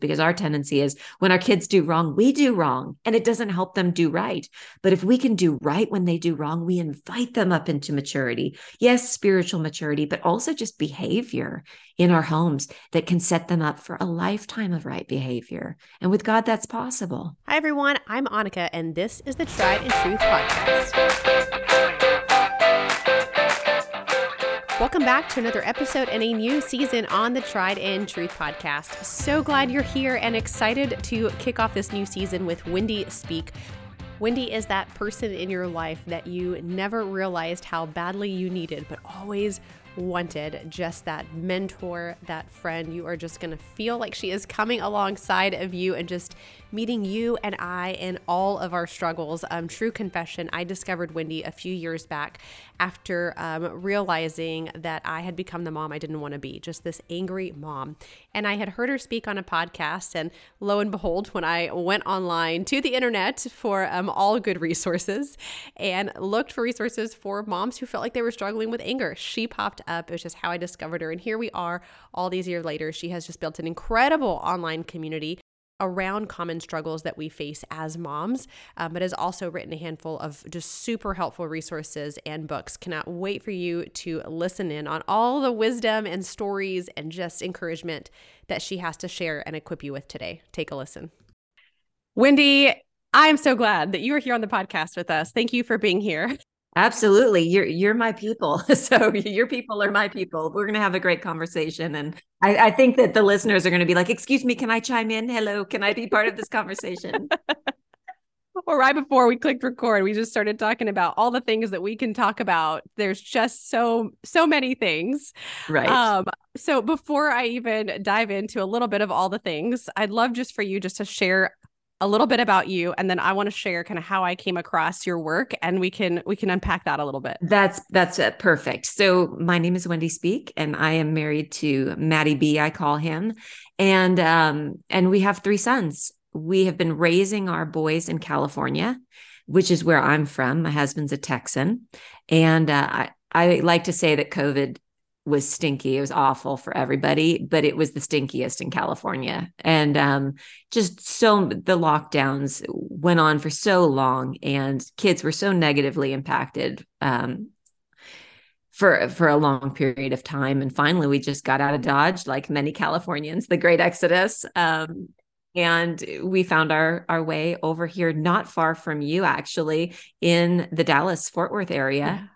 because our tendency is when our kids do wrong, we do wrong and it doesn't help them do right. But if we can do right when they do wrong, we invite them up into maturity. Yes, spiritual maturity, but also just behavior in our homes that can set them up for a lifetime of right behavior. And with God, that's possible. Hi, everyone. I'm Annika, and this is the Tried and Truth Podcast. Welcome back to another episode and a new season on the Tried and Truth podcast. So glad you're here and excited to kick off this new season with Wendy Speake. Wendy is that person in your life that you never realized how badly you needed, but always wanted just that mentor, that friend. You are just going to feel like she is coming alongside of you and just meeting you and I in all of our struggles. Um, true confession, I discovered Wendy a few years back after um, realizing that I had become the mom I didn't want to be, just this angry mom. And I had heard her speak on a podcast. And lo and behold, when I went online to the internet for um, all good resources and looked for resources for moms who felt like they were struggling with anger, she popped up. It was just how I discovered her. And here we are all these years later. She has just built an incredible online community around common struggles that we face as moms, um, but has also written a handful of just super helpful resources and books. Cannot wait for you to listen in on all the wisdom and stories and just encouragement that she has to share and equip you with today. Take a listen. Wendy, I'm so glad that you are here on the podcast with us. Thank you for being here. Absolutely. You're you're my people. So your people are my people. We're gonna have a great conversation. And I, I think that the listeners are gonna be like, excuse me, can I chime in? Hello, can I be part of this conversation? well, right before we clicked record, we just started talking about all the things that we can talk about. There's just so so many things. Right. Um, so before I even dive into a little bit of all the things, I'd love just for you just to share a little bit about you and then I want to share kind of how I came across your work and we can we can unpack that a little bit. That's that's. Perfect. So my name is Wendy Speake and I am married to Matty B I call him and um and we have three sons. We have been raising our boys in California, which is where I'm from. My husband's a Texan and uh, I I like to say that COVID was stinky. It was awful for everybody, but it was the stinkiest in California. And um, just so the lockdowns went on for so long, and kids were so negatively impacted um, for for a long period of time. And finally, we just got out of Dodge, like many Californians, the Great Exodus. Um, and we found our our way over here not far from you actually in the Dallas Fort Worth area yeah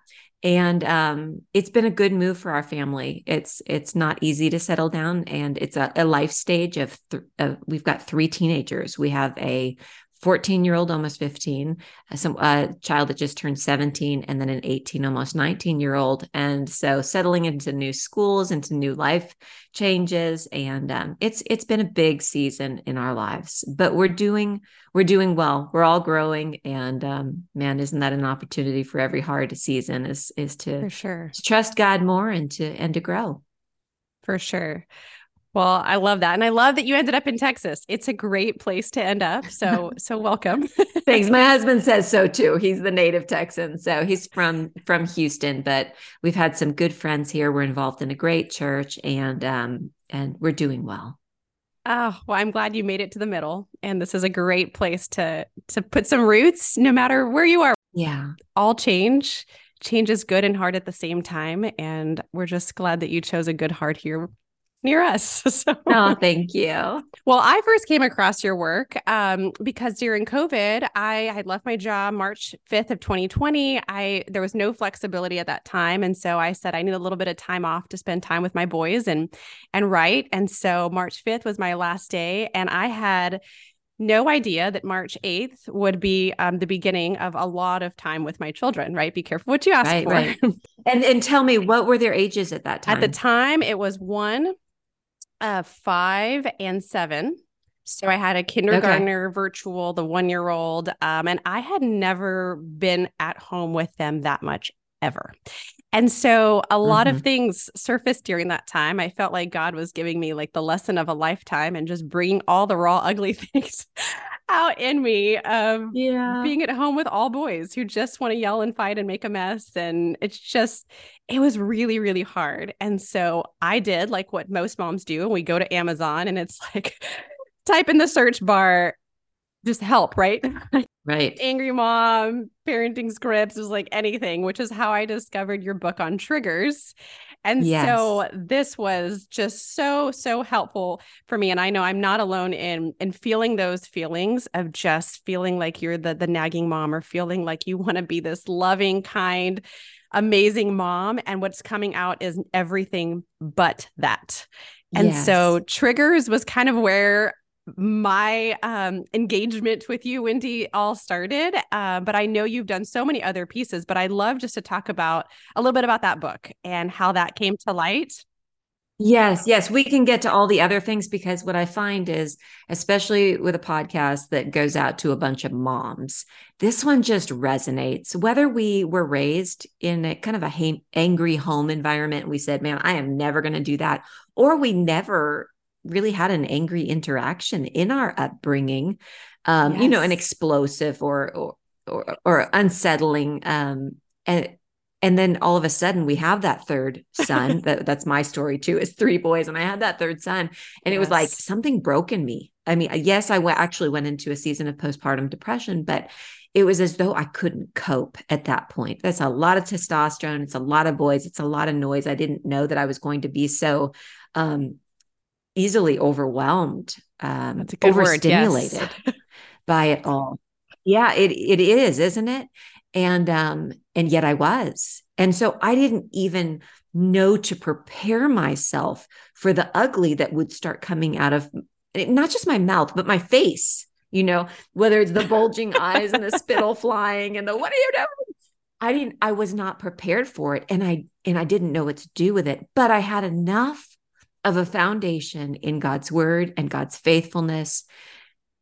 and um, it's been a good move for our family. It's it's not easy to settle down, and it's a, a life stage of, th- uh, we've got three teenagers. We have a 14 year old, almost 15, some a child that just turned 17, and then an 18, almost 19 year old. And so settling into new schools, into new life changes, and um, it's it's been a big season in our lives. But we're doing we're doing well. We're all growing, and um, man, isn't that an opportunity for every hard season? Is is to for sure to trust God more and to and to grow. For sure. Well, I love that. And I love that you ended up in Texas. It's a great place to end up. So, so welcome. Thanks. My husband says so too. He's the native Texan. So he's from from Houston, but we've had some good friends here. We're involved in a great church and um and we're doing well. Oh, well, I'm glad you made it to the middle. And this is a great place to to put some roots no matter where you are. Yeah. All change change is good and hard at the same time. And we're just glad that you chose a good heart here near us. So, oh, thank you. Well, I first came across your work um, because during COVID, I had left my job March 5th of 2020. I there was no flexibility at that time, and so I said I need a little bit of time off to spend time with my boys and and write. And so March 5th was my last day, and I had no idea that March 8th would be um, the beginning of a lot of time with my children, right? Be careful what you ask right, for. Right. and and tell me what were their ages at that time? At the time, it was one, uh, five and seven. So I had a kindergartner okay. virtual, the one year old, um, and I had never been at home with them that much ever. And so a lot mm-hmm. of things surfaced during that time. I felt like God was giving me like the lesson of a lifetime and just bringing all the raw, ugly things out in me of yeah. being at home with all boys who just want to yell and fight and make a mess. And it's just, it was really, really hard. And so I did like what most moms do. And we go to Amazon and it's like type in the search bar just help, right? Right. Angry mom, parenting scripts is like anything, which is how I discovered your book on triggers. And yes. so this was just so so helpful for me and I know I'm not alone in in feeling those feelings of just feeling like you're the the nagging mom or feeling like you want to be this loving kind amazing mom and what's coming out is everything but that. And yes. so triggers was kind of where my um, engagement with you, Wendy, all started. Uh, but I know you've done so many other pieces, but I'd love just to talk about a little bit about that book and how that came to light. Yes, yes, we can get to all the other things because what I find is, especially with a podcast that goes out to a bunch of moms, this one just resonates. Whether we were raised in a kind of a ha- angry home environment, we said, "Man, I am never going to do that," or we never really had an angry interaction in our upbringing um yes. you know an explosive or or or, or unsettling um and and then all of a sudden we have that third son that, that's my story too is three boys and i had that third son and yes. it was like something broke in me i mean yes I w- actually went into a season of postpartum depression but it was as though i couldn't cope at that point that's a lot of testosterone it's a lot of boys it's a lot of noise i didn't know that i was going to be so um easily overwhelmed, um, overstimulated word, yes. by it all. Yeah, it it is, isn't it? And um, and yet I was. And so I didn't even know to prepare myself for the ugly that would start coming out of not just my mouth, but my face, you know, whether it's the bulging eyes and the spittle flying and the what are you doing? I didn't I was not prepared for it and I and I didn't know what to do with it, but I had enough of a foundation in God's word and God's faithfulness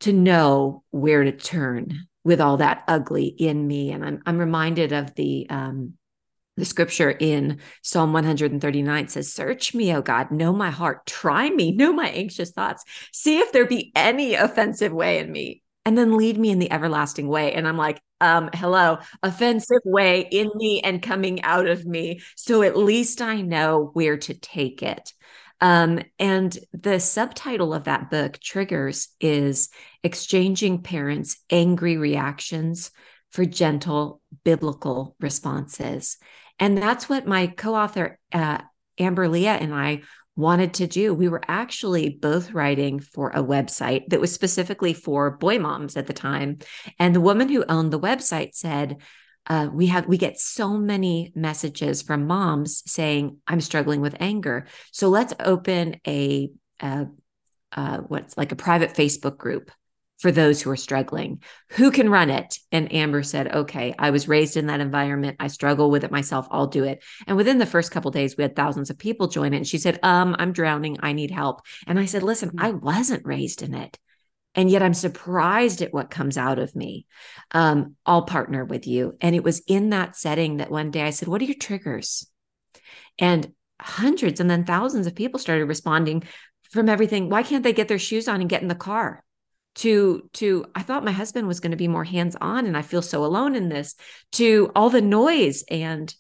to know where to turn with all that ugly in me. And I'm, I'm reminded of the, um, the scripture in Psalm 139 says, Search me, O God, know my heart, try me, know my anxious thoughts, see if there be any offensive way in me, and then lead me in the everlasting way. And I'm like, um, hello, offensive way in me and coming out of me. So at least I know where to take it. Um, and the subtitle of that book, Triggers, is Exchanging Parents' Angry Reactions for Gentle Biblical Responses. And that's what my co author, uh, Amber Lia, and I wanted to do. We were actually both writing for a website that was specifically for boy moms at the time. And the woman who owned the website said, uh, we have we get so many messages from moms saying i'm struggling with anger. So let's open a, a uh, what's like a private facebook group for those who are struggling. Who can run it? And amber said okay i was raised in that environment. I struggle with it myself. I'll do it. And within the first couple days we had thousands of people join it and she said um i'm drowning. I need help. And i said listen mm-hmm. i wasn't raised in it and yet I'm surprised at what comes out of me. Um, I'll partner with you. And it was in that setting that one day I said, What are your triggers? And hundreds and then thousands of people started responding from everything. Why can't they get their shoes on and get in the car? To, to, I thought my husband was going to be more hands on and I feel so alone in this, to all the noise. And,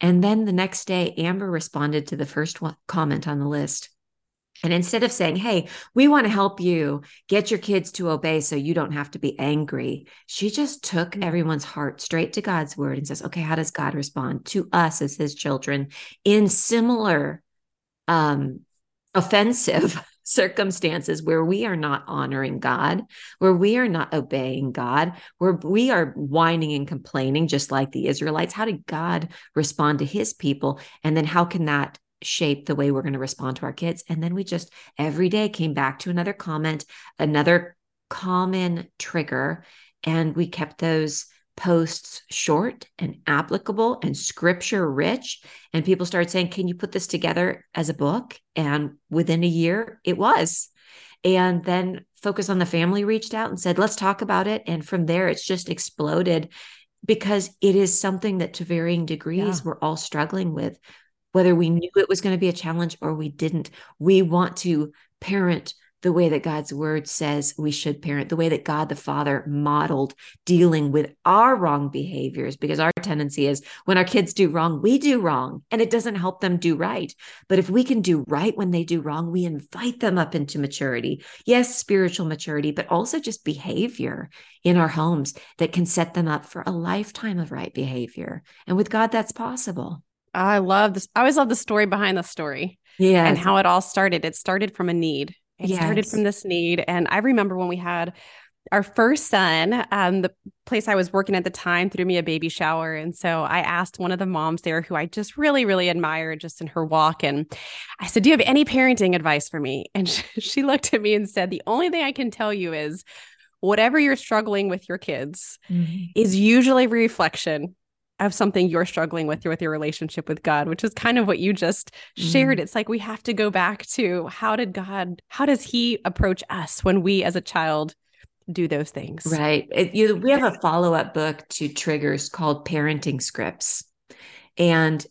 and then the next day, Amber responded to the first one, comment on the list and instead of saying, Hey, we want to help you get your kids to obey so you don't have to be angry, she just took mm-hmm. everyone's heart straight to God's word and says, Okay, how does God respond to us as his children in similar um, offensive circumstances where we are not honoring God, where we are not obeying God, where we are whining and complaining, just like the Israelites? How did God respond to his people? And then how can that shape the way we're going to respond to our kids. And then we just every day came back to another comment, another common trigger, and we kept those posts short and applicable and scripture rich. And people started saying, Can you put this together as a book? And within a year, it was. And then Focus on the Family reached out and said, Let's talk about it. And from there, it's just exploded because it is something that to varying degrees yeah. we're all struggling with whether we knew it was going to be a challenge or we didn't. We want to parent the way that God's word says we should parent, the way that God the Father modeled dealing with our wrong behaviors, because our tendency is when our kids do wrong, we do wrong and it doesn't help them do right. But if we can do right when they do wrong, we invite them up into maturity. Yes, spiritual maturity, but also just behavior in our homes that can set them up for a lifetime of right behavior. And with God, that's possible. I love this. I always love the story behind the story. Yeah. And how it all started. It started from a need. It yes. started from this need. And I remember when we had our first son, um, the place I was working at the time threw me a baby shower. And so I asked one of the moms there who I just really, really admired just in her walk. And I said, Do you have any parenting advice for me? And she, she looked at me and said, The only thing I can tell you is whatever you're struggling with your kids mm-hmm. is usually reflection of something you're struggling with with your relationship with God, which is kind of what you just shared. Mm. It's like we have to go back to how did God, how does He approach us when we as a child do those things? Right. It, you, we have a follow up book to triggers called Parenting Scripts. And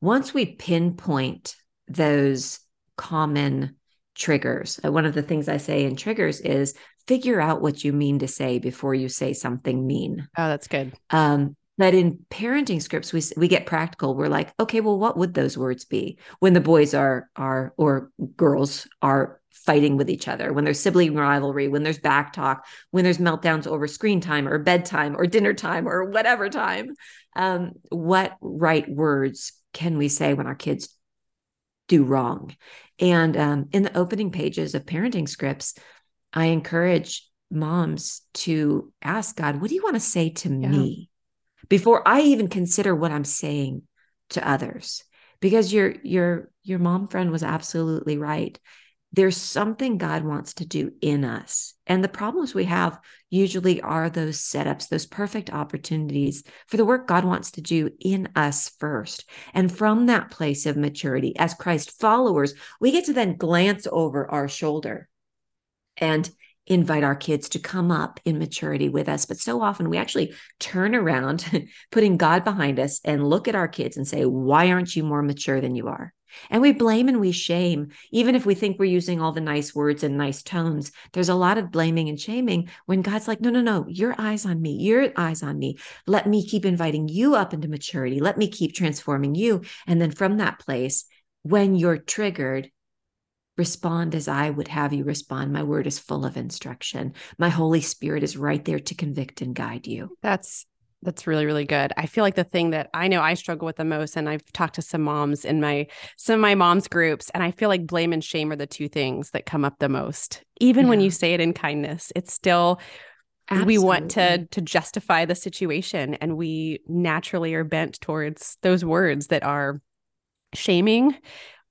once we pinpoint those common triggers, uh, one of the things I say in triggers is figure out what you mean to say before you say something mean. Oh, that's good. Um, but in parenting scripts, we we get practical. We're like, okay, well, what would those words be when the boys are are or girls are fighting with each other, when there's sibling rivalry, when there's back talk, when there's meltdowns over screen time or bedtime or dinner time or whatever time. Um, what right words can we say when our kids do wrong? And um, in the opening pages of parenting scripts, I encourage moms to ask God, what do you want to say to yeah. me? Before I even consider what I'm saying to others. Because your your your mom friend was absolutely right. There's something God wants to do in us. And the problems we have usually are those setups, those perfect opportunities for the work God wants to do in us first. And from that place of maturity, as Christ followers, we get to then glance over our shoulder and invite our kids to come up in maturity with us. But so often we actually turn around, putting God behind us, and look at our kids and say, Why aren't you more mature than you are? And we blame and we shame, even if we think we're using all the nice words and nice tones. There's a lot of blaming and shaming when God's like, no, no, no, your eyes on me, your eyes on me. Let me keep inviting you up into maturity. Let me keep transforming you. And then from that place, when you're triggered, respond as I would have you respond. My word is full of instruction. My Holy Spirit is right there to convict and guide you. That's that's really really good. I feel like the thing that I know I struggle with the most and I've talked to some moms in my some of my moms groups and I feel like blame and shame are the two things that come up the most. Even yeah. when you say it in kindness, it's still Absolutely. we want to to justify the situation and we naturally are bent towards those words that are shaming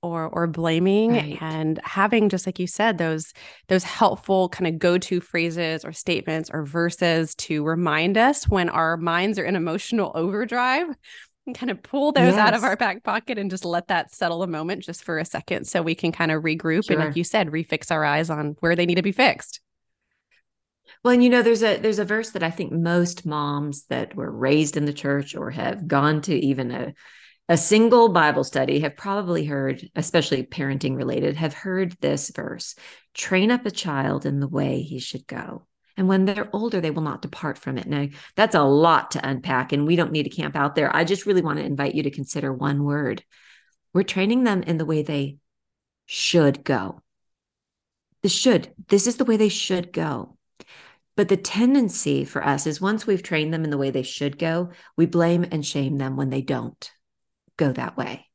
or or blaming right. and having just like you said those those helpful kind of go-to phrases or statements or verses to remind us when our minds are in emotional overdrive and kind of pull those yes. out of our back pocket and just let that settle a moment just for a second so we can kind of regroup sure. and like you said refix our eyes on where they need to be fixed well, and you know, there's a there's a verse that I think most moms that were raised in the church or have gone to even a a single Bible study have probably heard, especially parenting related, have heard this verse train up a child in the way he should go. And when they're older, they will not depart from it. Now, that's a lot to unpack, and we don't need to camp out there. I just really want to invite you to consider one word. We're training them in the way they should go. The should, this is the way they should go. But the tendency for us is once we've trained them in the way they should go, we blame and shame them when they don't go that way.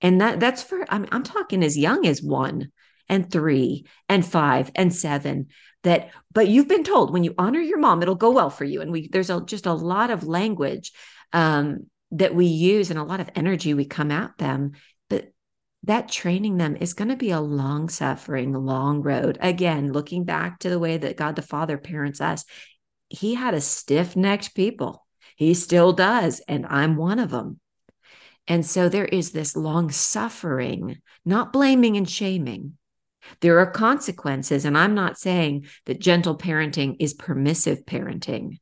And that that's for I'm I'm talking as young as 1 and 3 and 5 and 7 that but you've been told when you honor your mom it'll go well for you. And we there's a, just a lot of language um, that we use and a lot of energy we come at them but that training them is going to be a long suffering long road. Again looking back to the way that God the Father parents us he had a stiff-necked people. He still does and I'm one of them and so there is this long suffering, not blaming and shaming. There are consequences. And I'm not saying that gentle parenting is permissive parenting.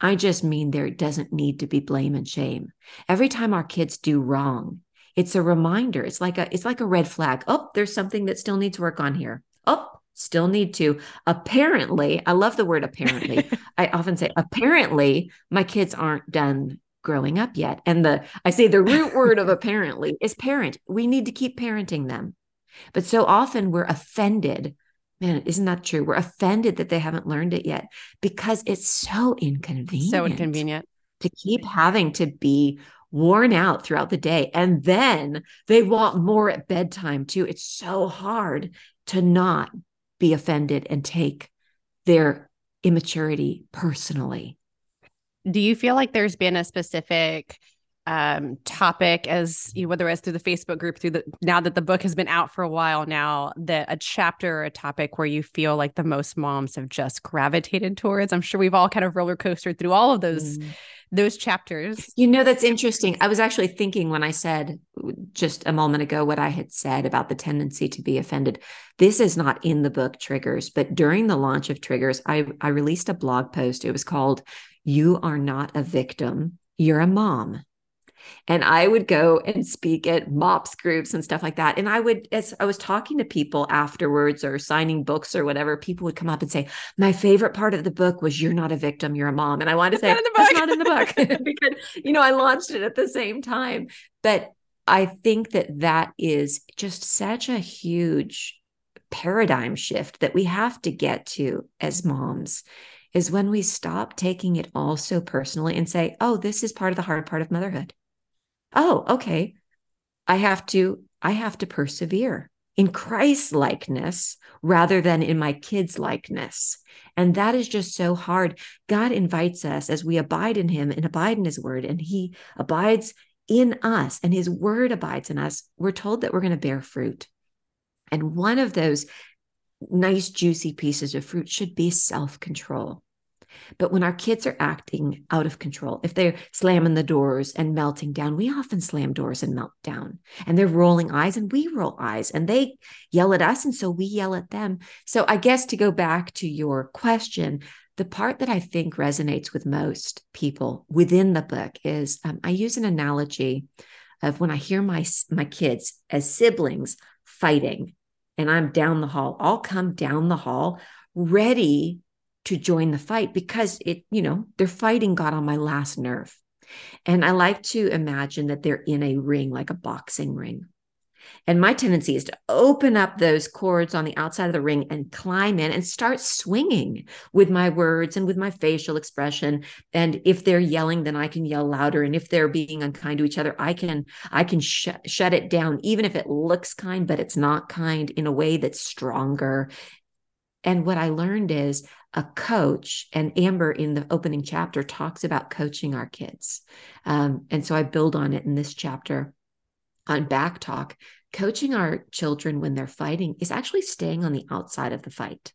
I just mean there doesn't need to be blame and shame. Every time our kids do wrong, it's a reminder. It's like a it's like a red flag. Oh, there's something that still needs work on here. Oh, still need to. Apparently, I love the word apparently. I often say, apparently, my kids aren't done growing up yet. And the I say the root word of apparently is parent. We need to keep parenting them. But so often we're offended. Man, isn't that true? We're offended that they haven't learned it yet because it's so inconvenient. So inconvenient to keep having to be worn out throughout the day. And then they want more at bedtime too. It's so hard to not be offended and take their immaturity personally. Do you feel like there's been a specific um, topic as you whether it's through the Facebook group, through the now that the book has been out for a while now, that a chapter or a topic where you feel like the most moms have just gravitated towards? I'm sure we've all kind of roller coastered through all of those mm those chapters. You know, that's interesting. I was actually thinking when I said just a moment ago what I had said about the tendency to be offended. This is not in the book Triggers, but during the launch of Triggers, I, I released a blog post. It was called You Are Not a Victim, You're a Mom and I would go and speak at MOPS groups and stuff like that. And I would, as I was talking to people afterwards or signing books or whatever, people would come up and say, "My favorite part of the book was you're not a victim, you're a mom." And I wanted to say, "That's not in the book," because you know I launched it at the same time. But I think that that is just such a huge paradigm shift that we have to get to as moms is when we stop taking it all so personally and say, oh, this is part of the hard part of motherhood oh, okay. I have to, I have to persevere in Christ likeness rather than in my kids' likeness. And that is just so hard. God invites us as we abide in him and abide in his word, and he abides in us and his word abides in us. We're told that we're going to bear fruit. And one of those nice, juicy pieces of fruit should be self control. But when our kids are acting out of control, if they're slamming the doors and melting down, we often slam doors and melt down. And they're rolling eyes and we roll eyes and they yell at us. And so we yell at them. So I guess to go back to your question, the part that I think resonates with most people within the book is um, I use an analogy of when I hear my my kids as siblings fighting and I'm down the hall, I'll come down the hall ready to join the fight because it, you know, their fighting got on my last nerve. And I like to imagine that they're in a ring, like a boxing ring. And my tendency is to open up those cords on the outside of the ring and climb in and start swinging with my words and with my facial expression. And if they're yelling, then I can yell louder. And if they're being unkind to each other, I can I can sh- shut it down, even if it looks kind, but it's not kind in a way that's stronger. And what I learned is a coach, and Amber in the opening chapter talks about coaching our kids. Um, and so I build on it in this chapter on back talk. Coaching our children when they're fighting is actually staying on the outside of the fight.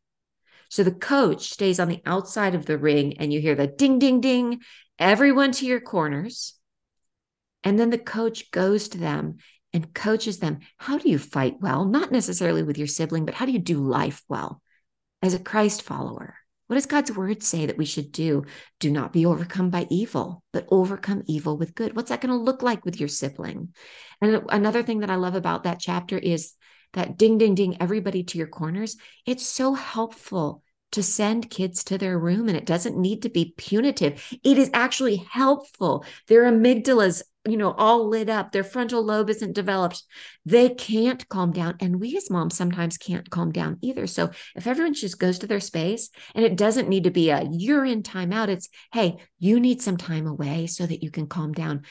So the coach stays on the outside of the ring, and you hear the ding, ding, ding, everyone to your corners. And then the coach goes to them and coaches them. How do you fight well? Not necessarily with your sibling, but how do you do life well as a Christ follower? What does God's word say that we should do? Do not be overcome by evil, but overcome evil with good. What's that going to look like with your sibling? And another thing that I love about that chapter is that ding, ding, ding, everybody to your corners. It's so helpful to send kids to their room and it doesn't need to be punitive. It is actually helpful. Their amygdalas you know, all lit up. Their frontal lobe isn't developed. They can't calm down. And we as moms sometimes can't calm down either. So if everyone just goes to their space and it doesn't need to be a you're in timeout, it's hey, you need some time away so that you can calm down.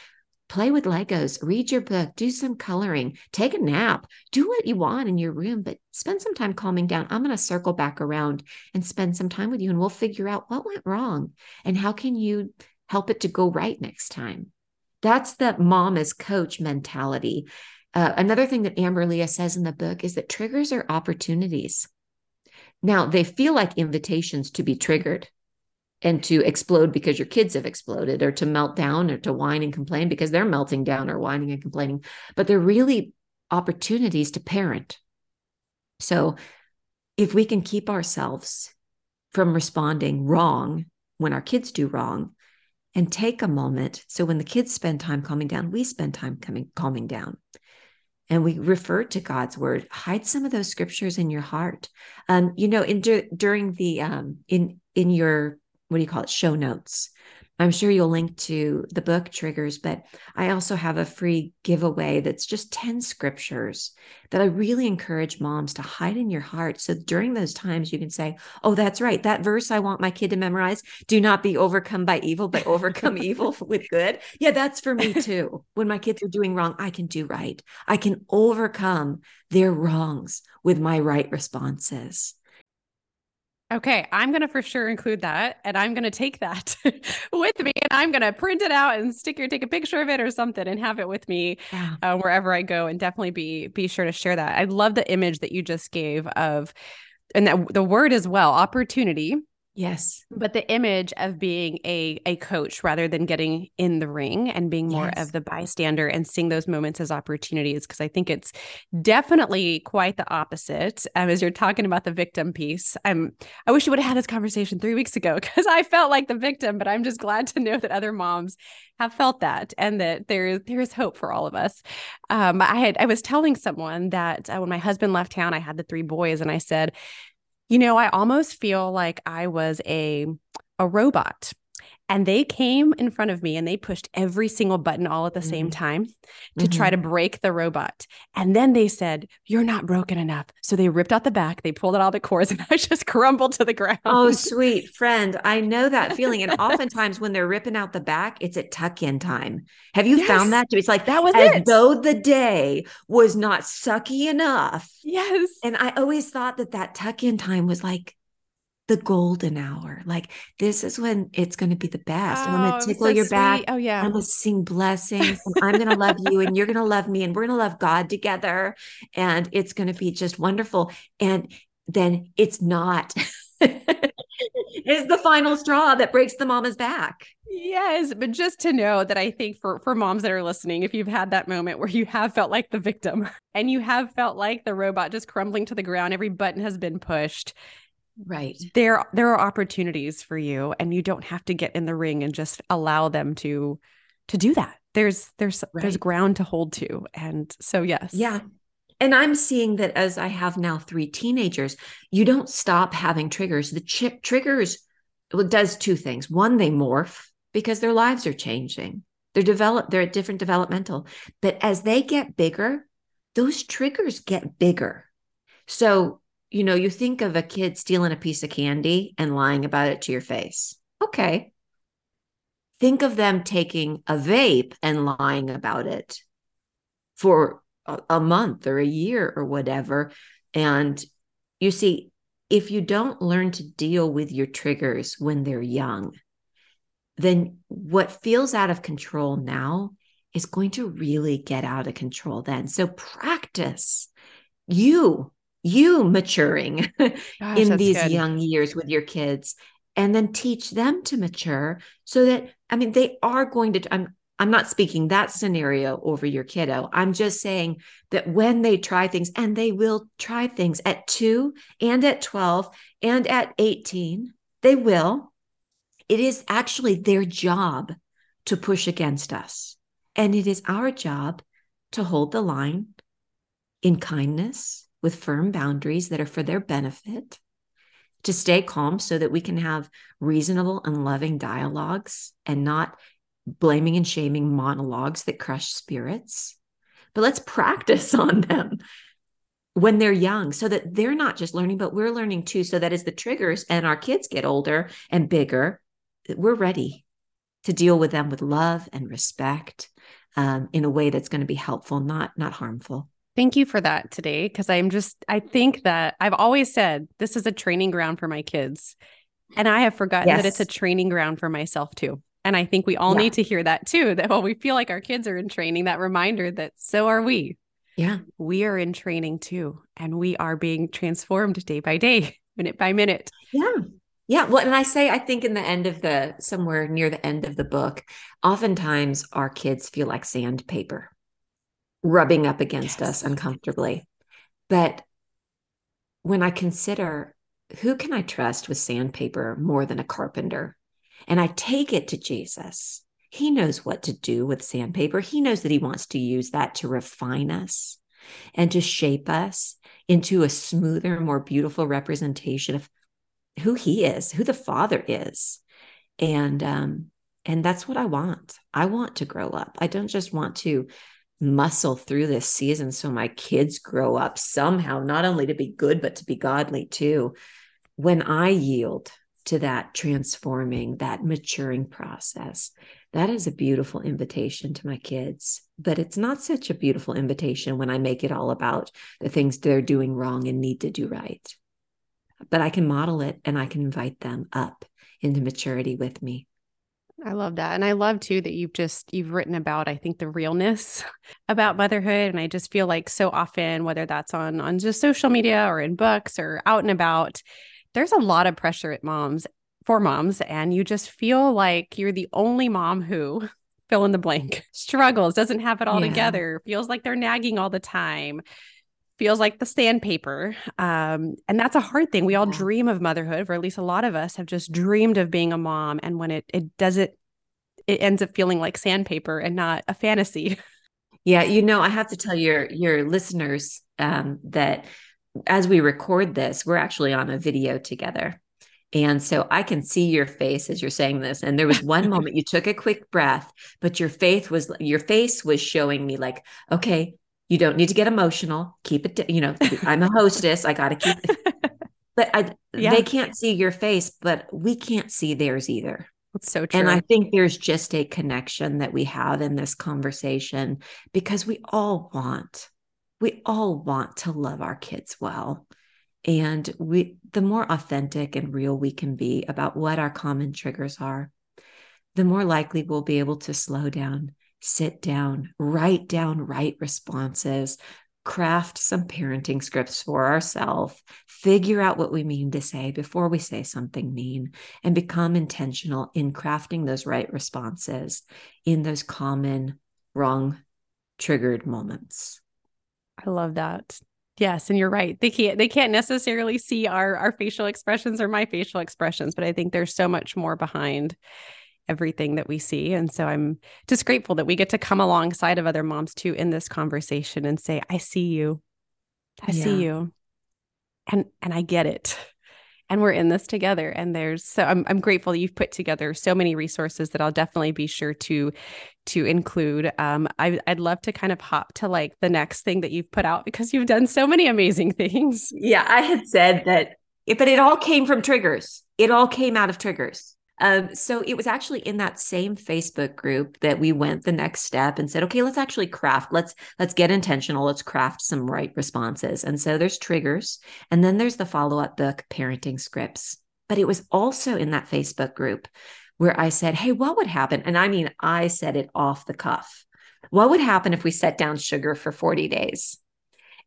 Play with Legos, read your book, do some coloring, take a nap, do what you want in your room, but spend some time calming down. I'm going to circle back around and spend some time with you, and we'll figure out what went wrong and how can you help it to go right next time. That's the mom as coach mentality. Uh, another thing that Amber Lia says in the book is that triggers are opportunities. Now, they feel like invitations to be triggered and to explode because your kids have exploded, or to melt down, or to whine and complain because they're melting down or whining and complaining. But they're really opportunities to parent. So, if we can keep ourselves from responding wrong when our kids do wrong, and take a moment. So when the kids spend time calming down, we spend time coming calming down. and we refer to God's word, hide some of those scriptures in your heart. Um, you know, in during the um, in in your what do you call it show notes I'm sure you'll link to the book Triggers, but I also have a free giveaway that's just 10 scriptures that I really encourage moms to hide in your heart. So during those times, you can say, Oh, that's right. That verse I want my kid to memorize do not be overcome by evil, but overcome evil with good. Yeah, that's for me too. When my kids are doing wrong, I can do right. I can overcome their wrongs with my right responses. Okay, I'm going to for sure include that and I'm going to take that with me and I'm going to print it out and stick or take a picture of it or something and have it with me yeah. uh, wherever I go and definitely be be sure to share that. I love the image that you just gave of and that the word as well, opportunity Yes. But the image of being a a coach rather than getting in the ring and being more yes. of the bystander and seeing those moments as opportunities because I think it's definitely quite the opposite. Um, as you're talking about the victim piece, I'm I wish you would have had this conversation three weeks ago because I felt like the victim, but I'm just glad to know that other moms have felt that and that there there is hope for all of us. Um, I had I was telling someone that uh, when my husband left town, I had the three boys, and I said you know, I almost feel like I was a a robot and they came in front of me and they pushed every single button all at the mm-hmm. same time to mm-hmm. try to break the robot. And then they said, You're not broken enough. So they ripped out the back, they pulled out all the cores, and I just crumbled to the ground. Oh, sweet friend. I know that feeling. And oftentimes when they're ripping out the back, it's at tuck in time. Have you yes. found that? too? It's like that was as it. though the day was not sucky enough. Yes. And I always thought that that tuck in time was like the golden hour. Like this is when it's going to be the best. Oh, I'm going to tickle so your sweet. back. Oh yeah. I'm going to sing blessings. I'm going to love you, and you're going to love me, and we're going to love God together, and it's going to be just wonderful. And then it's not. is the final straw that breaks the mama's back. Yes, but just to know that I think for for moms that are listening, if you've had that moment where you have felt like the victim and you have felt like the robot just crumbling to the ground, every button has been pushed, right. There there are opportunities for you and you don't have to get in the ring and just allow them to to do that. There's there's right. there's ground to hold to and so yes. Yeah. And i'm seeing that as i have now three teenagers you don't stop having triggers. The chip triggers well, does two things. One they morph because their lives are changing. They're develop they're at different developmental. But as they get bigger those triggers get bigger. So you know, you think of a kid stealing a piece of candy and lying about it to your face. Okay. Think of them taking a vape and lying about it for a, month or a year or whatever. And you see, if you don't learn to deal with your triggers when they're young, then what feels out of control now is going to really get out of control then. So practice. You you maturing Gosh, in these good. young years with your kids and then teach them to mature so that i mean they are going to i'm i'm not speaking that scenario over your kiddo i'm just saying that when they try things and they will try things at 2 and at 12 and at 18 they will it is actually their job to push against us and it is our job to hold the line in kindness with firm boundaries that are for their benefit, to stay calm so that we can have reasonable and loving dialogues and not blaming and shaming monologues that crush spirits. But let's practice on them when they're young so that they're not just learning, but we're learning too. So that as the triggers and our kids get older and bigger, we're ready to deal with them with love and respect um, in a way that's going to be helpful, not not harmful. Thank you for that today. Cause I'm just, I think that I've always said this is a training ground for my kids. And I have forgotten yes. that it's a training ground for myself too. And I think we all yeah. need to hear that too. That while we feel like our kids are in training, that reminder that so are we. Yeah. We are in training too. And we are being transformed day by day, minute by minute. Yeah. Yeah. Well, and I say, I think in the end of the, somewhere near the end of the book, oftentimes our kids feel like sandpaper rubbing up against yes. us uncomfortably. But when I consider who can I trust with sandpaper more than a carpenter? And I take it to Jesus. He knows what to do with sandpaper. He knows that he wants to use that to refine us. and to shape us into a smoother, more beautiful representation of who he is, who the father is. And um, and that's what I want. I want to grow up. I don't just want to muscle through this season so my kids grow up somehow, not only to be good, but to be godly too. When I yield to that transforming, that maturing process, that is a beautiful invitation to my kids. But it's not such a beautiful invitation when I make it all about the things they're doing wrong and need to do right. But I can model it and I can invite them up into maturity with me. I love that. And I love too that you've just you've written about I think the realness about motherhood and I just feel like so often whether that's on on just social media or in books or out and about there's a lot of pressure at moms for moms and you just feel like you're the only mom who fill in the blank struggles doesn't have it all yeah. together feels like they're nagging all the time feels like the sandpaper. Um, and that's a hard thing. We all dream of motherhood, or at least a lot of us have just dreamed of being a mom. And when it it does it, it ends up feeling like sandpaper and not a fantasy. Yeah, you know, I have to tell your your listeners um, that as we record this, we're actually on a video together. And so I can see your face as you're saying this. And there was one moment you took a quick breath, but your faith was your face was showing me like, okay, you don't need to get emotional. Keep it, you know, I'm a hostess. I got to keep it. But I, yeah. they can't see your face, but we can't see theirs either. That's so true. And I think there's just a connection that we have in this conversation because we all want, we all want to love our kids well. And we, the more authentic and real we can be about what our common triggers are, the more likely we'll be able to slow down sit down, write down right responses, craft some parenting scripts for ourselves, figure out what we mean to say before we say something mean, and become intentional in crafting those right responses in those common wrong triggered moments. I love that. Yes, and you're right. They can't they can't necessarily see our our facial expressions or my facial expressions, but I think there's so much more behind everything that we see. And so I'm just grateful that we get to come alongside of other moms too in this conversation and say, I see you. I yeah. see you. And and I get it. And we're in this together. And there's so I'm I'm grateful you've put together so many resources that I'll definitely be sure to to include. Um, I, I'd love to kind of hop to like the next thing that you've put out because you've done so many amazing things. Yeah, I had said that, but it all came from triggers. It all came out of triggers. Um, so it was actually in that same Facebook group that we went the next step and said, okay, let's actually craft, let's let's get intentional, let's craft some right responses. And so there's triggers, and then there's the follow-up book, parenting scripts. But it was also in that Facebook group where I said, hey, what would happen? And I mean, I said it off the cuff. What would happen if we set down sugar for 40 days?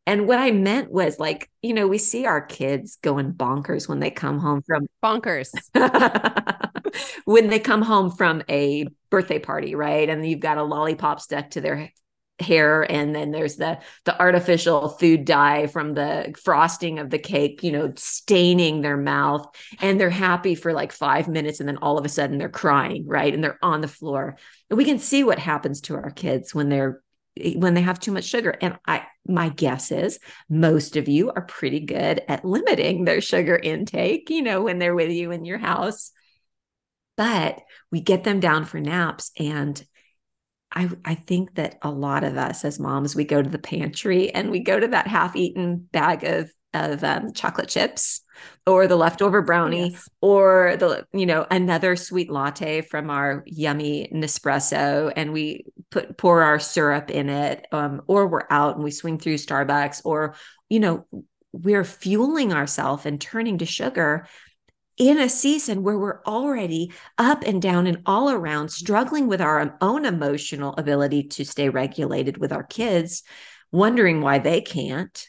And what I meant was like, you know, we see our kids going bonkers when they come home from bonkers. when they come home from a birthday party, right? And you've got a lollipop stuck to their hair and then there's the the artificial food dye from the frosting of the cake you know staining their mouth and they're happy for like 5 minutes and then all of a sudden they're crying right and they're on the floor and we can see what happens to our kids when they're Eh, when they have too much sugar. And i my guess is most of you are pretty good at limiting their sugar intake you know when they're with you in your house. But we get them down for naps and I, I think that a lot of us as moms, we go to the pantry and we go to that half-eaten bag of of um, chocolate chips or the leftover brownie yes. or the you know another sweet latte from our yummy Nespresso and we put pour our syrup in it um, or we're out and we swing through Starbucks or you know we're fueling ourselves and turning to sugar in a season where we're already up and down and all around struggling with our own emotional ability to stay regulated with our kids wondering why they can't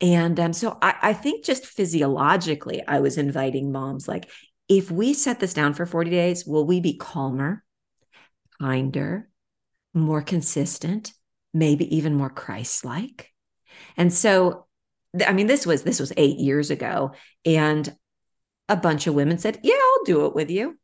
and um, so I, I think just physiologically, I was inviting moms like, if we set this down for 40 days, will we be calmer, kinder, more consistent, maybe even more Christ-like? And so, I mean, this was this was eight years ago, and a bunch of women said, "Yeah, I'll do it with you."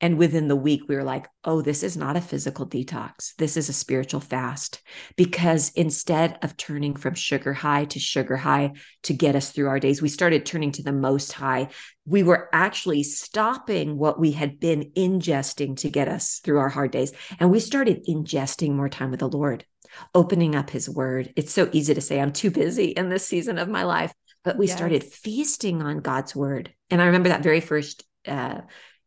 And within the week, we were like, oh, this is not a physical detox. This is a spiritual fast. Because instead of turning from sugar high to sugar high to get us through our days, we started turning to the most high. We were actually stopping what we had been ingesting to get us through our hard days. And we started ingesting more time with the Lord, opening up his word. It's so easy to say, I'm too busy in this season of my life. But we yes. started feasting on God's word. And I remember that very first uh,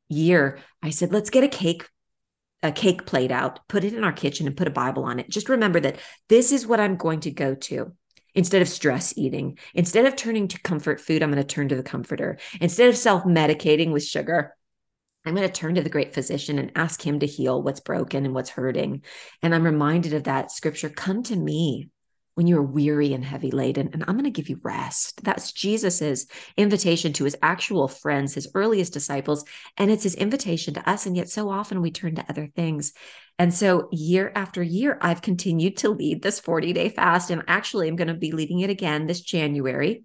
year, I said, let's get a cake, a cake plate out, put it in our kitchen and put a Bible on it. Just remember that this is what I'm going to go to. Instead of stress eating, instead of turning to comfort food, I'm going to turn to the comforter. Instead of self medicating with sugar, I'm going to turn to the great physician and ask him to heal what's broken and what's hurting. And I'm reminded of that scripture come to me, when you're weary and heavy laden, and I'm going to give you rest. That's Jesus's invitation to his actual friends, his earliest disciples, and it's his invitation to us. And yet, so often we turn to other things. And so, year after year, I've continued to lead this 40 day fast. And actually, I'm going to be leading it again this January.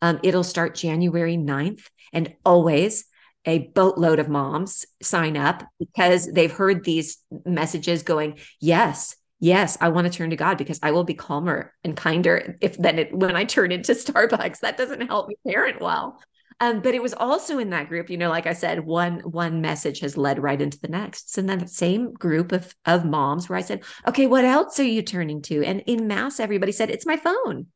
Um, it'll start January 9th. And always, a boatload of moms sign up because they've heard these messages going, Yes, yes, I want to turn to God because I will be calmer and kinder if then it, when I turn into Starbucks. That doesn't help me parent well. Um, but it was also in that group, you know, like I said, one one message has led right into the next. And then the same group of of moms where I said, okay, what else are you turning to? And in mass, everybody said, it's my phone.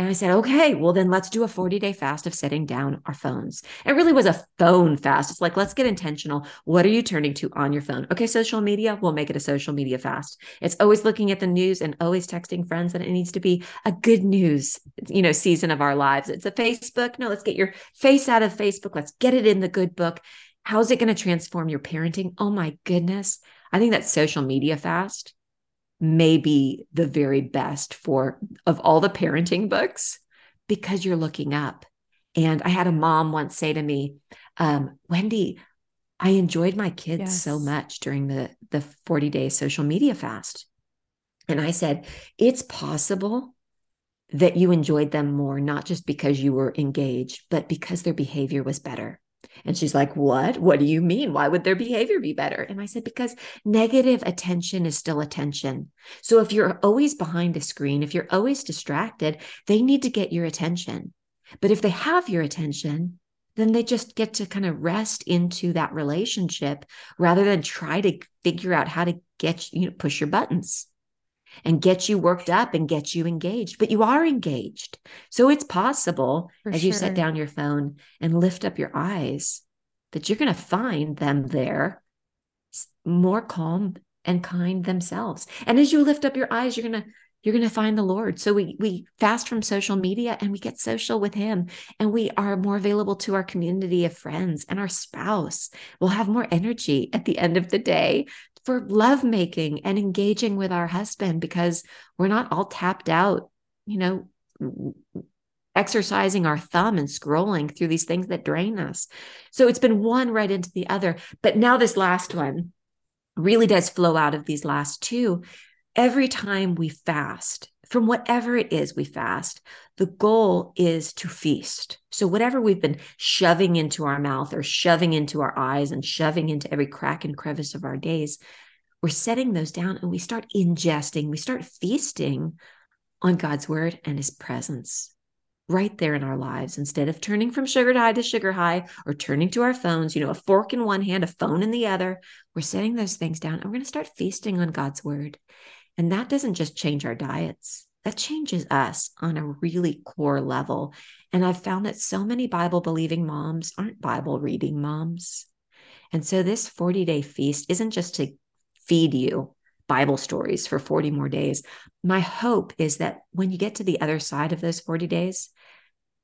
And I said, okay, well, then let's do a 40 day fast of setting down our phones. It really was a phone fast. It's like, let's get intentional. What are you turning to on your phone? Okay, social media, we'll make it a social media fast. It's always looking at the news and always texting friends that it needs to be a good news, you know, season of our lives. It's a Facebook. No, let's get your face out of Facebook. Let's get it in the good book. How's it going to transform your parenting? Oh my goodness. I think that social media fast may be the very best for of all the parenting books because you're looking up. And I had a mom once say to me, um, Wendy, I enjoyed my kids yes. so much during the the 40 day social media fast. And I said, it's possible that you enjoyed them more, not just because you were engaged, but because their behavior was better. And she's like, What? What do you mean? Why would their behavior be better? And I said, Because negative attention is still attention. So if you're always behind a screen, if you're always distracted, they need to get your attention. But if they have your attention, then they just get to kind of rest into that relationship rather than try to figure out how to get you know push your buttons and get you worked up and get you engaged, but you are engaged. So it's possible For as sure. you set down your phone and lift up your eyes that you're going to find them there more calm and kind themselves. And as you lift up your eyes, you're going to you're going to find the Lord. So we we fast from social media and we get social with him and we are more available to our community of friends and our spouse. We'll have more energy at the end of the day for lovemaking and engaging with our husband because we're not all tapped out, you know, exercising our thumb and scrolling through these things that drain us. So it's been one right into the other. But now this last one really does flow out of these last two. Every time we fast, from whatever it is we fast, the goal is to feast. So, whatever we've been shoving into our mouth or shoving into our eyes and shoving into every crack and crevice of our days, we're setting those down and we start ingesting, we start feasting on God's word and his presence right there in our lives instead of turning from sugar high to sugar high or turning to our phones, you know, a fork in one hand, a phone in the other. We're setting those things down and we're going to start feasting on God's word. And that doesn't just change our diets, that changes us on a really core level. And I've found that so many Bible believing moms aren't Bible reading moms. And so this 40 day feast isn't just to feed you Bible stories for 40 more days. My hope is that when you get to the other side of those 40 days,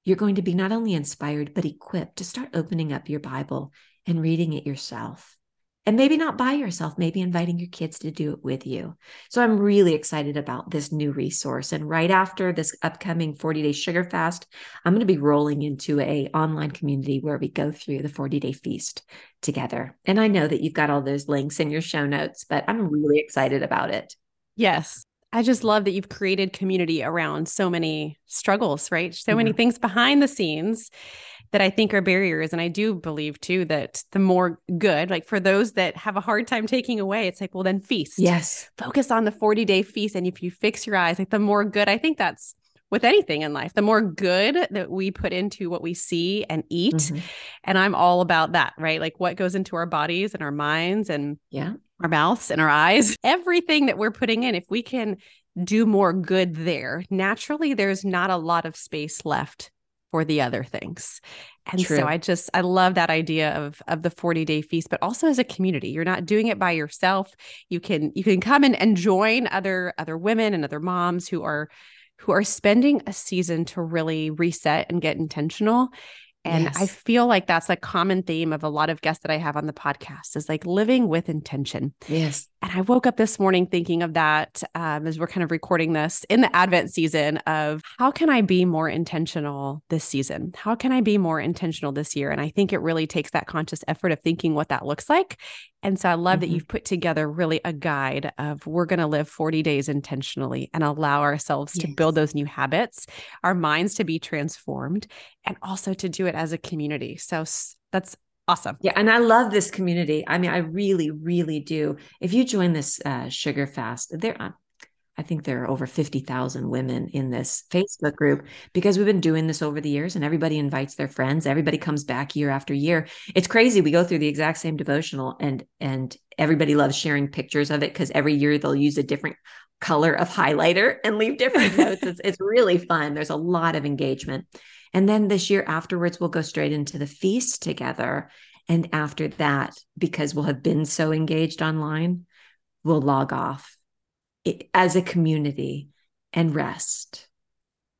you're going to be not only inspired, but equipped to start opening up your Bible and reading it yourself and maybe not by yourself, maybe inviting your kids to do it with you. So I'm really excited about this new resource. And right after this upcoming 40 day sugar fast, I'm going to be rolling into a online community where we go through the 40 day feast together. And I know that you've got all those links in your show notes, but I'm really excited about it. Yes. I just love that you've created community around so many struggles, right? So mm-hmm. many things behind the scenes that I think are barriers. And I do believe too that the more good, like for those that have a hard time taking away, it's like, well, then feast. Yes. Focus on the 40 day feast. And if you fix your eyes, like the more good, I think that's with anything in life, the more good that we put into what we see and eat. Mm-hmm. And I'm all about that, right? Like what goes into our bodies and our minds and yeah, our mouths and our eyes, everything that we're putting in, if we can do more good there, naturally there's not a lot of space left for the other things. And True. so I just I love that idea of of the 40 day feast, but also as a community. You're not doing it by yourself. You can you can come in and join other other women and other moms who are who are spending a season to really reset and get intentional. And yes. I feel like that's a common theme of a lot of guests that I have on the podcast is like living with intention. Yes. And I woke up this morning thinking of that um, as we're kind of recording this in the Advent season of how can I be more intentional this season? How can I be more intentional this year? And I think it really takes that conscious effort of thinking what that looks like. And so I love mm-hmm. that you've put together really a guide of we're going to live 40 days intentionally and allow ourselves yes. to build those new habits, our minds to be transformed, and also to do it as a community. So that's Awesome. Yeah. And I love this community. I mean, I really, really do. If you join this uh, sugar fast, there, uh, I think there are over 50,000 women in this Facebook group because we've been doing this over the years and everybody invites their friends. Everybody comes back year after year. It's crazy. We go through the exact same devotional and, and everybody loves sharing pictures of it because every year they'll use a different color of highlighter and leave different notes. It's, it's really fun. There's a lot of engagement. And then this year afterwards, we'll go straight into the feast together. And after that, because we'll have been so engaged online, we'll log off as a community and rest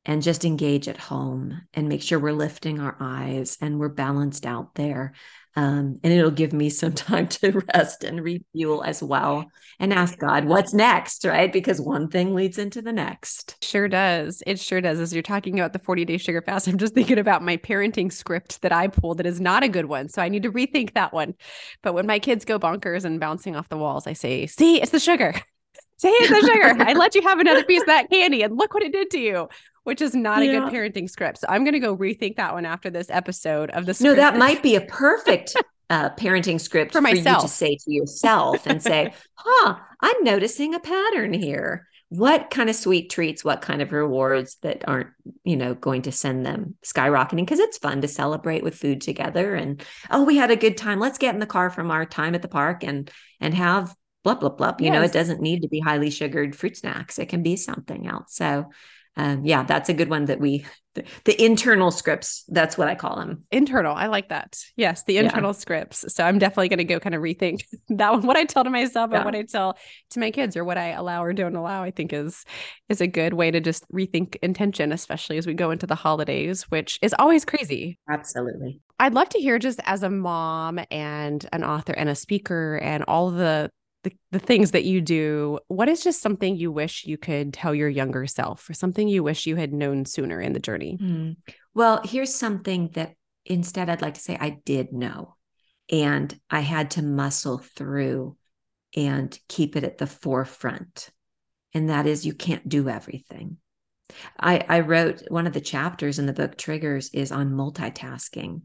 and just engage at home and make sure we're lifting our eyes and we're balanced out there. Um, and it'll give me some time to rest and refuel as well and ask God, what's next, right? Because one thing leads into the next. Sure does. It sure does. As you're talking about the 40 day sugar fast, I'm just thinking about my parenting script that I pulled that is not a good one. So I need to rethink that one. But when my kids go bonkers and bouncing off the walls, I say, see, it's the sugar. Say it's the sugar. I let you have another piece of that candy and look what it did to you which is not yeah. a good parenting script. So I'm going to go rethink that one after this episode of the. No, that might be a perfect uh, parenting script for, myself. for you to say to yourself and say, "Huh, I'm noticing a pattern here." What kind of sweet treats, what kind of rewards that aren't, you know, going to send them skyrocketing? Because it's fun to celebrate with food together. And oh, we had a good time. Let's get in the car from our time at the park and and have blah blah blah. You yes. know, it doesn't need to be highly sugared fruit snacks. It can be something else. So um, yeah, that's a good one that we, the, the, internal scripts, that's what I call them. Internal. I like that. Yes, the internal yeah. scripts. So I'm definitely going to go kind of rethink that one. What I tell to myself yeah. and what I tell to my kids or what I allow or don't allow, I think is, is a good way to just rethink intention, especially as we go into the holidays, which is always crazy. Absolutely. I'd love to hear just as a mom and an author and a speaker and all the the, the things that you do, what is just something you wish you could tell your younger self or something you wish you had known sooner in the journey? Mm. Well, here's something that instead I'd like to say I did know and I had to muscle through and keep it at the forefront. And that is you can't do everything. I, I wrote one of the chapters in the book Triggers is on multitasking.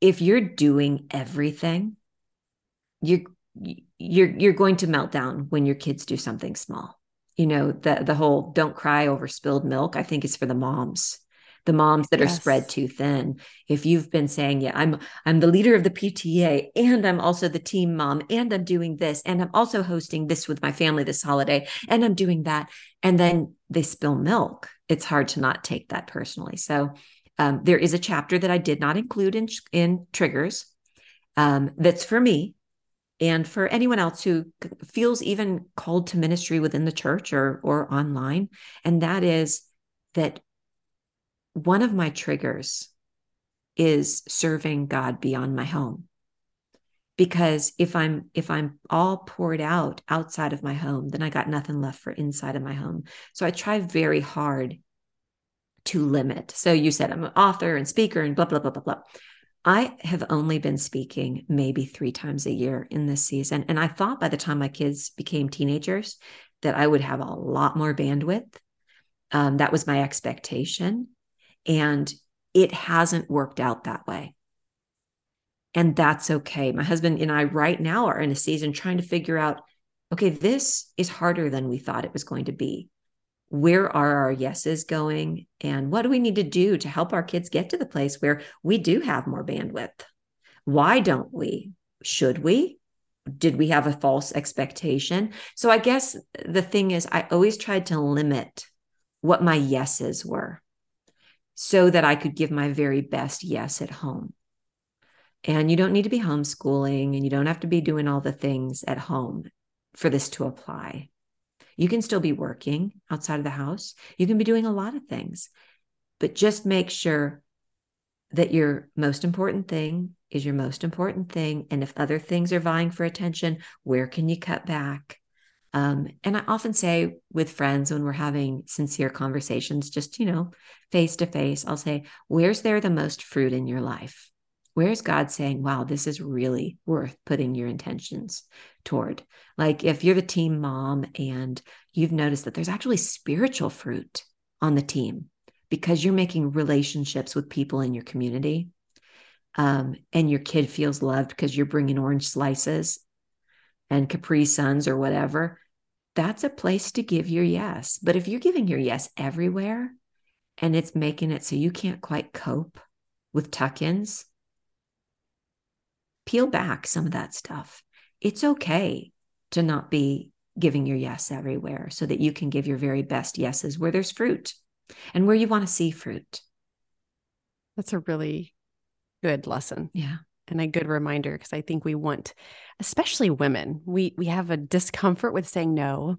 If you're doing everything, you're you're you're going to melt down when your kids do something small. You know the the whole don't cry over spilled milk i think is for the moms. The moms that yes. are spread too thin. If you've been saying yeah i'm i'm the leader of the pta and i'm also the team mom and i'm doing this and i'm also hosting this with my family this holiday and i'm doing that and then they spill milk it's hard to not take that personally. So um, there is a chapter that i did not include in in triggers um, that's for me and for anyone else who feels even called to ministry within the church or or online and that is that one of my triggers is serving God beyond my home. Because if i'm if i'm all poured out outside of my home then i got nothing left for inside of my home. So i try very hard to limit. So you said i'm an author and speaker and blah blah blah blah blah I have only been speaking maybe three times a year in this season. And I thought by the time my kids became teenagers that I would have a lot more bandwidth. Um, that was my expectation. And it hasn't worked out that way. And that's okay. My husband and I, right now, are in a season trying to figure out okay, this is harder than we thought it was going to be. Where are our yeses going? And what do we need to do to help our kids get to the place where we do have more bandwidth? Why don't we? Should we? Did we have a false expectation? So I guess the thing is, I always tried to limit what my yeses were so that I could give my very best yes at home. And you don't need to be homeschooling and you don't have to be doing all the things at home for this to apply. You can still be working outside of the house. You can be doing a lot of things, but just make sure that your most important thing is your most important thing. And if other things are vying for attention, where can you cut back? Um, and I often say with friends when we're having sincere conversations, just, you know, face to face, I'll say, Where's there the most fruit in your life? Where's God saying, wow, this is really worth putting your intentions toward? Like if you're the team mom and you've noticed that there's actually spiritual fruit on the team because you're making relationships with people in your community. Um, and your kid feels loved because you're bringing orange slices and Capri Suns or whatever, that's a place to give your yes. But if you're giving your yes everywhere and it's making it so you can't quite cope with tuck ins, peel back some of that stuff. It's okay to not be giving your yes everywhere so that you can give your very best yeses where there's fruit and where you want to see fruit. That's a really good lesson. Yeah. And a good reminder because I think we want, especially women, we we have a discomfort with saying no.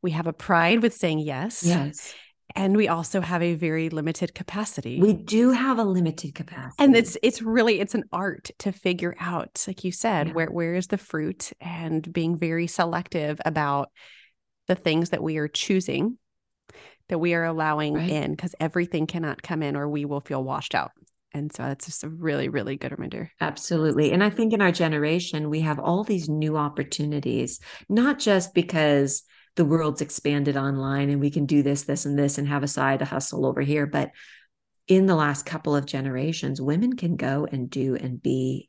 We have a pride with saying yes. Yes. And we also have a very limited capacity. We do have a limited capacity. And it's it's really it's an art to figure out, like you said, Yeah. where where is the fruit and being very selective about the things that we are choosing that we are allowing Right. in because everything cannot come in or we will feel washed out. And so that's just a really, really good reminder. Absolutely. And I think in our generation, we have all these new opportunities, not just because the world's expanded online and we can do this, this, and this and have a side hustle over here, but in the last couple of generations, women can go and do and be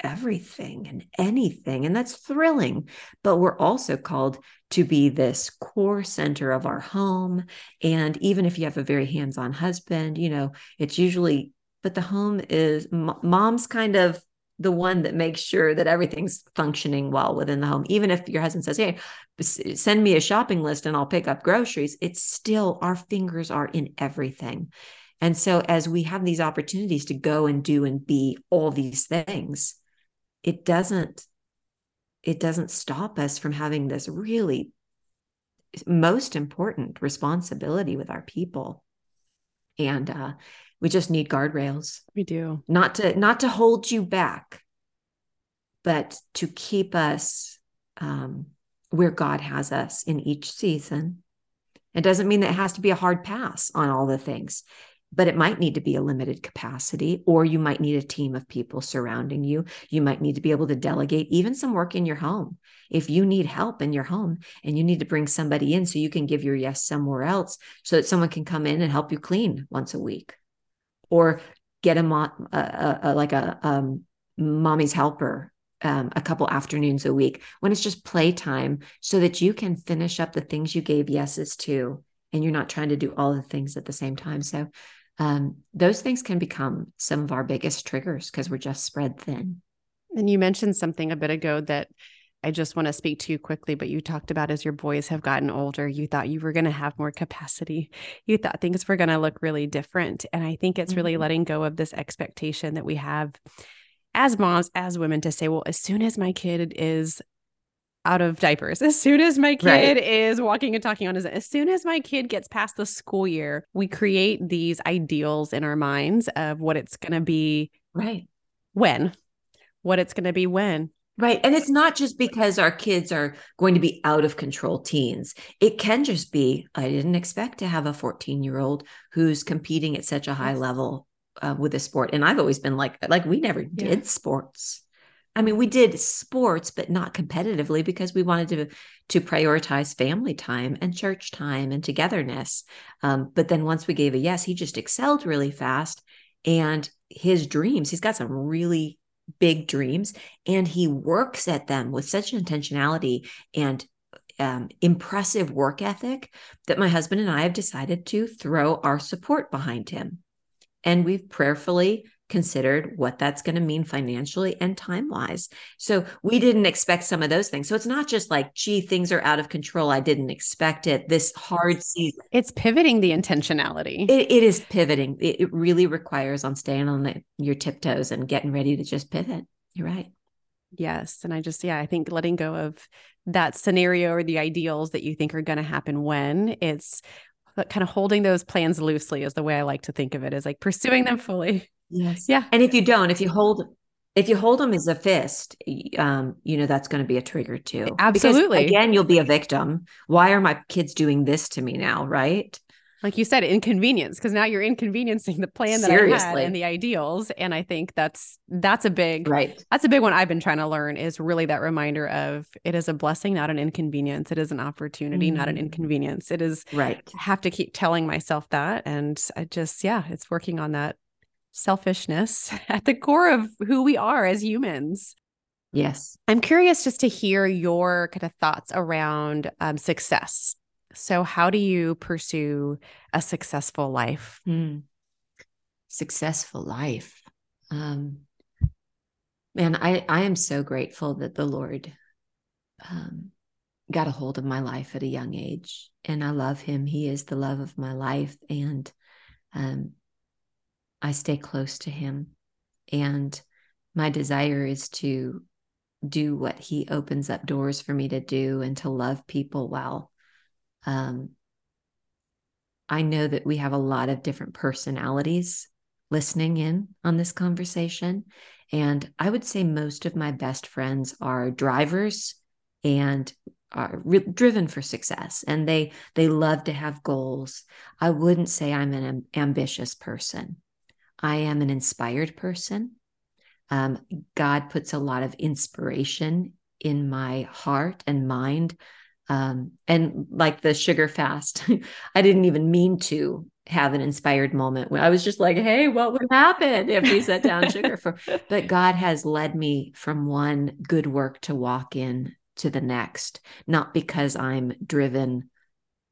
everything and anything. And that's thrilling. But we're also called to be this core center of our home. And even if you have a very hands on husband, you know, it's usually, but the home is mom's kind of the one that makes sure that everything's functioning well within the home. Even if your husband says, Hey, send me a shopping list and I'll pick up groceries, it's still our fingers are in everything. And so, as we have these opportunities to go and do and be all these things, it doesn't it doesn't stop us from having this really most important responsibility with our people and uh, we just need guardrails. We do. not to not to hold you back but to keep us um, where god has us in each season. It doesn't mean that it has to be a hard pass on all the things but it might need to be a limited capacity or you might need a team of people surrounding you. You might need to be able to delegate even some work in your home. If you need help in your home and you need to bring somebody in so you can give your yes somewhere else so that someone can come in and help you clean once a week or get a, mo- a, a, a like a um, mommy's helper um, a couple afternoons a week when it's just playtime so that you can finish up the things you gave yeses to and you're not trying to do all the things at the same time. So um, those things can become some of our biggest triggers because we're just spread thin. And you mentioned something a bit ago that I just want to speak to you quickly, but you talked about as your boys have gotten older, you thought you were going to have more capacity. You thought things were going to look really different. And I think it's really Mhm. letting go of this expectation that we have as moms, as women to say, well, as soon as my kid is out of diapers, as soon as my kid Right. is walking and talking on his as soon as my kid gets past the school year, we create these ideals in our minds of what it's going to be right when, what it's going to be when. Right. And it's not just because our kids are going to be out of control teens. It can just be, I didn't expect to have a 14 year old who's competing at such a high level uh, with a sport. And I've always been like, like we never Yeah. did sports. I mean, we did sports, but not competitively because we wanted to to prioritize family time and church time and togetherness. Um, but then once we gave a yes, he just excelled really fast. And his dreams, he's got some really big dreams, and he works at them with such an intentionality and um, impressive work ethic that my husband and I have decided to throw our support behind him. And we've prayerfully considered what that's going to mean financially and time wise. So we didn't expect some of those things. So it's not just like, gee, things are out of control. I didn't expect it. This hard season. It's pivoting the intentionality. it, it is pivoting. It, it, really requires on staying on the, your tiptoes and getting ready to just pivot. You're right. Yes. And I just, yeah, I think letting go of that scenario or the ideals that you think are going to happen when it's uh, kind of holding those plans loosely is the way I like to think of it is like pursuing them fully. Yes. Yeah. And if you don't, if you hold if you hold them as a fist, um, you know that's going to be a trigger too. Absolutely. Because, again, you'll be a victim. Why are my kids doing this to me now? Right like you said, inconvenience because now you're inconveniencing the plan that Seriously. I had and the ideals. And I think that's that's a big right. That's a big one I've been trying to learn is really that reminder of it is a blessing, not an inconvenience. It is an opportunity, mm. not an mm. inconvenience. It is right. I have to keep telling myself that. And I just, yeah, it's working on that selfishness at the core of who we are as humans. Yes. I'm curious just to hear your kind of thoughts around um, success so, how do you pursue a successful life? Hmm. Successful life. Um, man, I, I am so grateful that the Lord um, got a hold of my life at a young age. And I love him. He is the love of my life. And um, I stay close to him. And my desire is to do what he opens up doors for me to do and to love people well um, I know that we have a lot of different personalities listening in on this conversation. And I would say most of my best friends are drivers and are re- driven for success and they they love to have goals. I wouldn't say I'm an am- ambitious person. I am an inspired person. Um, God puts a lot of inspiration in my heart and mind. Um, and like the sugar fast i didn't even mean to have an inspired moment. When i was just like hey what would happen if we set down sugar for? But god has led me from one good work to walk in to the next not because i'm driven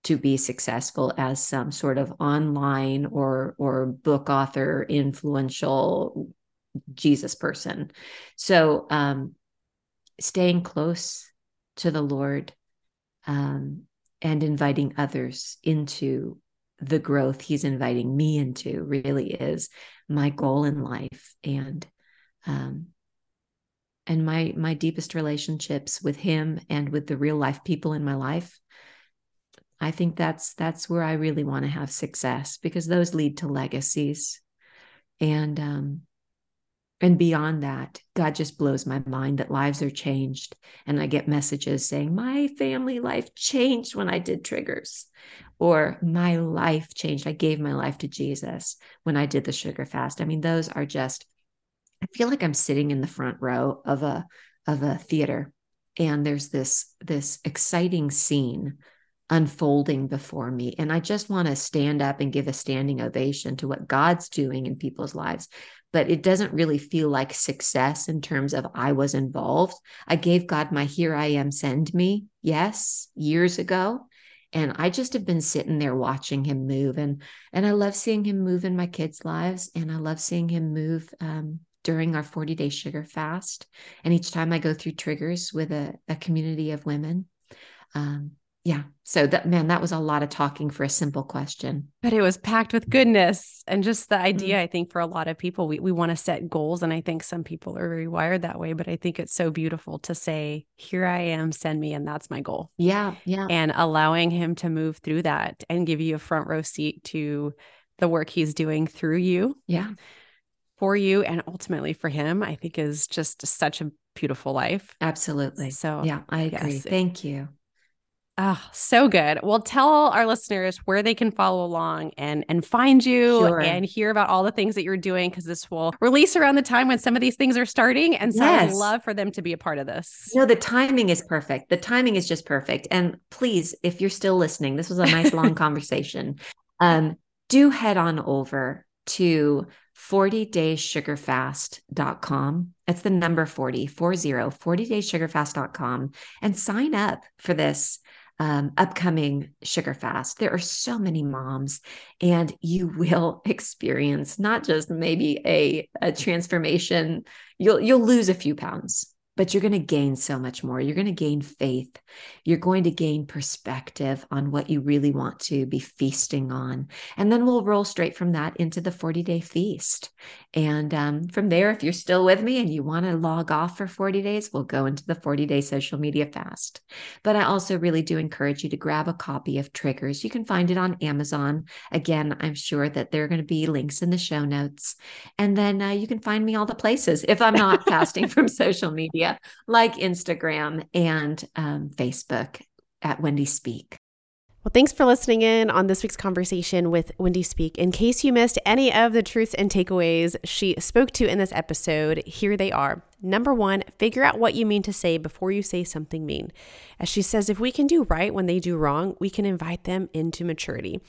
to be successful as some sort of online or or book author influential jesus person. So um staying close to the lord um, and inviting others into the growth he's inviting me into really is my goal in life and um, and my my deepest relationships with him and with the real life people in my life i think that's that's where i really want to have success because those lead to legacies and um, and beyond that, God just blows my mind that lives are changed. And I get messages saying, My family life changed when I did triggers, or my life changed. I gave my life to Jesus when I did the sugar fast. I mean, those are just, I feel like I'm sitting in the front row of a of a theater and there's this this exciting scene unfolding before me. And I just want to stand up and give a standing ovation to what God's doing in people's lives but it doesn't really feel like success in terms of I was involved. I gave God my here I am, send me, yes, years ago. And I just have been sitting there watching him move. And and I love seeing him move in my kids' lives. And I love seeing him move um, during our 40 day sugar fast. And each time I go through triggers with a, a community of women. Um, yeah. So that man that was a lot of talking for a simple question. But it was packed with goodness and just the idea mm-hmm. i think for a lot of people. We, we want to set goals and i think some people are rewired that way but i think it's so beautiful to say here i am send me and that's my goal. Yeah yeah. And allowing him to move through that and give you a front row seat to the work he's doing through you yeah. for you and ultimately for him i think is just such a beautiful life. Absolutely. So yeah i agree. yes, thank you Oh, so good. Well, tell our listeners where they can follow along and and find you sure. and hear about all the things that you're doing because this will release around the time when some of these things are starting. And so yes. I'd love for them to be a part of this. No, the timing is perfect. The timing is just perfect. And please, if you're still listening, this was a nice long conversation. Um, do head on over to 40daysugarfast.com. That's the number 40, 40, 40daysugarfast.com and sign up for this um, upcoming sugar fast. There are so many moms, and you will experience not just maybe a, a transformation. You'll you'll lose a few pounds, but you're going to gain so much more. You're going to gain faith. You're going to gain perspective on what you really want to be feasting on. And then we'll roll straight from that into the 40 day feast. And um, from there, if you're still with me and you want to log off for 40 days, we'll go into the 40 day social media fast. But I also really do encourage you to grab a copy of Triggers. You can find it on Amazon. Again, I'm sure that there are going to be links in the show notes. And then uh, you can find me all the places if I'm not fasting from social media media like Instagram and um, Facebook at Wendy Speake. Well, thanks for listening in on this week's conversation with Wendy Speake. In case you missed any of the truths and takeaways she spoke to in this episode, here they are. Number one, figure out what you mean to say before you say something mean. As she says, if we can do right when they do wrong, we can invite them into maturity.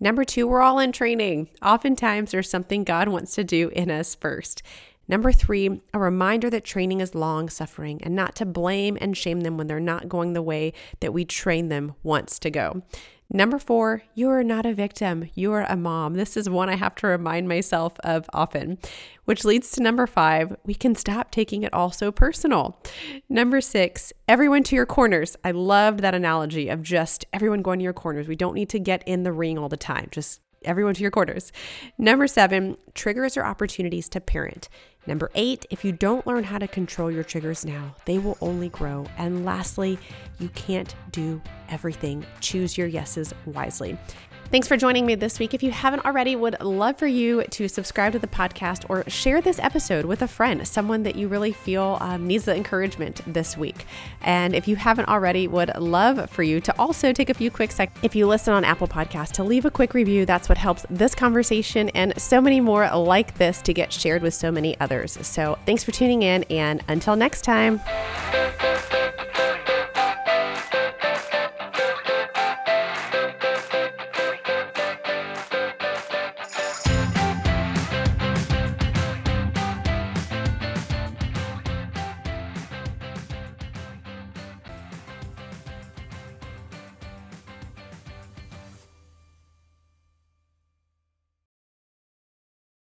Number two, we're all in training. Oftentimes, there's something God wants to do in us first. Number three, a reminder that training is long suffering and not to blame and shame them when they're not going the way that we train them once to go. Number four, you are not a victim. You are a mom. This is one I have to remind myself of often, which leads to number five, we can stop taking it all so personal. Number six, everyone to your corners. I loved that analogy of just everyone going to your corners. We don't need to get in the ring all the time. Just everyone to your quarters. Number seven, triggers or opportunities to parent. Number eight, if you don't learn how to control your triggers now, they will only grow. And lastly, you can't do everything. Choose your yeses wisely. Thanks for joining me this week. If you haven't already, would love for you to subscribe to the podcast or share this episode with a friend, someone that you really feel um, needs the encouragement this week. And if you haven't already, would love for you to also take a few quick seconds if you listen on Apple Podcasts to leave a quick review. That's what helps this conversation and so many more like this to get shared with so many others. So thanks for tuning in, and until next time.